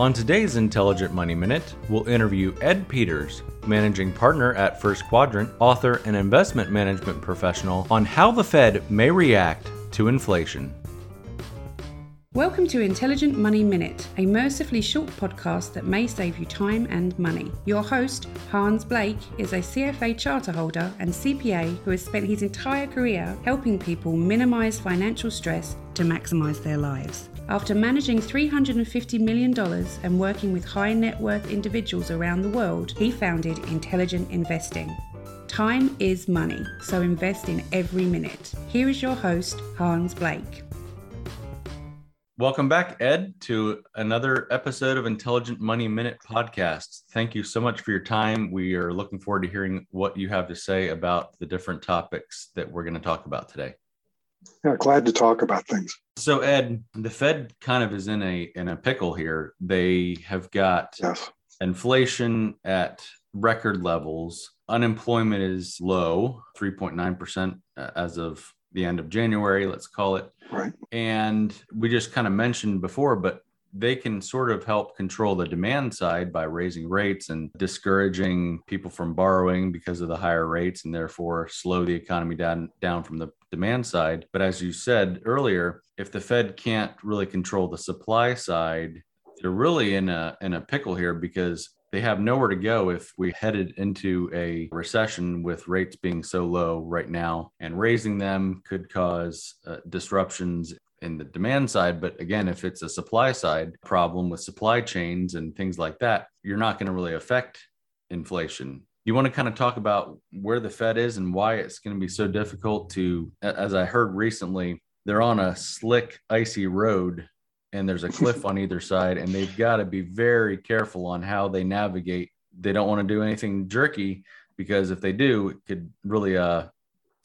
On today's Intelligent Money Minute, we'll interview Ed Peters, managing partner at First Quadrant, author, and investment management professional, on how the Fed may react to inflation. Welcome to Intelligent Money Minute, a mercifully short podcast that may save you time and money. Your host, Hans Blake, is a CFA charter holder and CPA who has spent his entire career helping people minimize financial stress to maximize their lives. After managing $350 million and working with high net worth individuals around the world, he founded Intelligent Investing. Time is money, so invest in every minute. Here is your host, Hans Blake. Welcome back, Ed, to another episode of Intelligent Money Minute podcast. Thank you so much for your time. We are looking forward to hearing what you have to say about the different topics that we're going to talk about today. Yeah, glad to talk about things. So, Ed, the Fed kind of is in a in a pickle here. They have got yes. inflation at record levels. Unemployment is low, 3.9% uh, as of the end of January, let's call it. Right. And we just kind of mentioned before, but they can sort of help control the demand side by raising rates and discouraging people from borrowing because of the higher rates and therefore slow the economy down down from the demand side but as you said earlier if the fed can't really control the supply side they're really in a in a pickle here because they have nowhere to go if we headed into a recession with rates being so low right now. And raising them could cause uh, disruptions in the demand side. But again if it's a supply side problem with supply chains and things like that you're not going to really affect inflation. You want to kind of talk about where the fed is and why it's going to be so difficult to as i heard recently they're on a slick icy road and there's a cliff on either side and they've got to be very careful on how they navigate. They don't want to do anything jerky because if they do it could really uh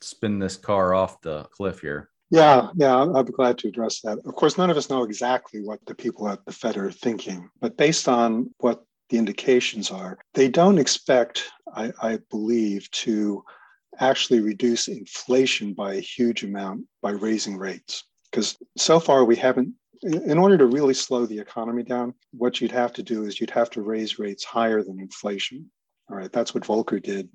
spin this car off the cliff here. Yeah yeah i'll be glad to address that. Of course none of us know exactly what the people at the fed are thinking but based on what the indications are they don't expect i, I believe to actually reduce inflation by a huge amount by raising rates because so far we haven't in order to really slow the economy down, what you'd have to do is you'd have to raise rates higher than inflation. All right, that's what Volcker did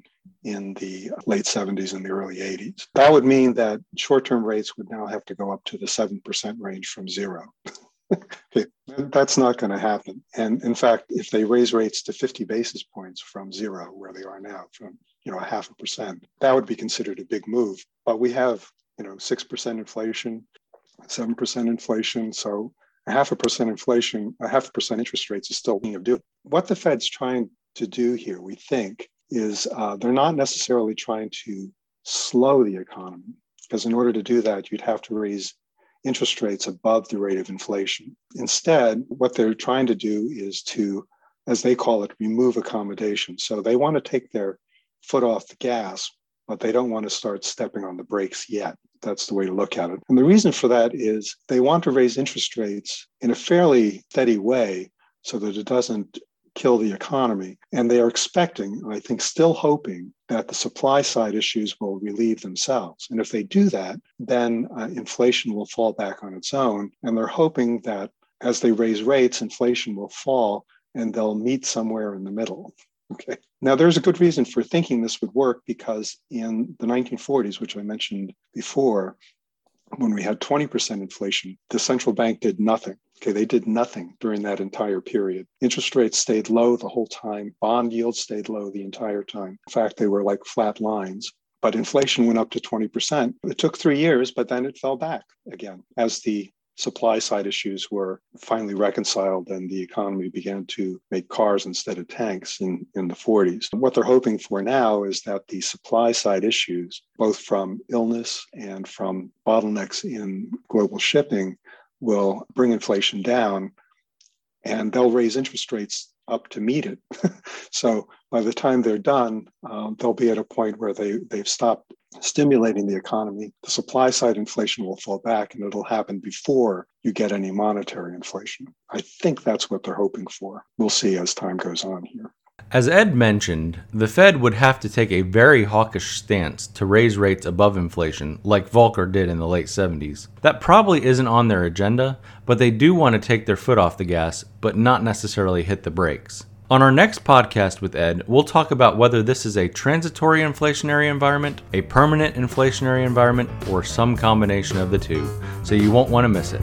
in the late 70s and the early 80s. That would mean that short term rates would now have to go up to the 7% range from zero. okay, that's not going to happen. And in fact, if they raise rates to 50 basis points from zero, where they are now, from you know a half a percent, that would be considered a big move. But we have you know 6% inflation 7% inflation. So a half a percent inflation, a half a percent interest rates is still being of do. What the Fed's trying to do here, we think, is uh, they're not necessarily trying to slow the economy, because in order to do that, you'd have to raise interest rates above the rate of inflation. Instead, what they're trying to do is to, as they call it, remove accommodation. So they want to take their foot off the gas, but they don't want to start stepping on the brakes yet. That's the way to look at it. And the reason for that is they want to raise interest rates in a fairly steady way so that it doesn't kill the economy. And they are expecting, and I think, still hoping that the supply side issues will relieve themselves. And if they do that, then uh, inflation will fall back on its own. And they're hoping that as they raise rates, inflation will fall and they'll meet somewhere in the middle. Okay. Now, there's a good reason for thinking this would work because in the 1940s, which I mentioned before, when we had 20% inflation, the central bank did nothing. Okay, they did nothing during that entire period. Interest rates stayed low the whole time. Bond yields stayed low the entire time. In fact, they were like flat lines. But inflation went up to 20%. It took three years, but then it fell back again as the supply side issues were finally reconciled and the economy began to make cars instead of tanks in, in the 40s. What they're hoping for now is that the supply side issues, both from illness and from bottlenecks in global shipping, will bring inflation down and they'll raise interest rates up to meet it. so by the time they're done, um, they'll be at a point where they, they've stopped stimulating the economy. The supply side inflation will fall back and it'll happen before you get any monetary inflation. I think that's what they're hoping for. We'll see as time goes on here. As Ed mentioned, the Fed would have to take a very hawkish stance to raise rates above inflation, like Volcker did in the late 70s. That probably isn't on their agenda, but they do want to take their foot off the gas, but not necessarily hit the brakes. On our next podcast with Ed, we'll talk about whether this is a transitory inflationary environment, a permanent inflationary environment, or some combination of the two, so you won't want to miss it.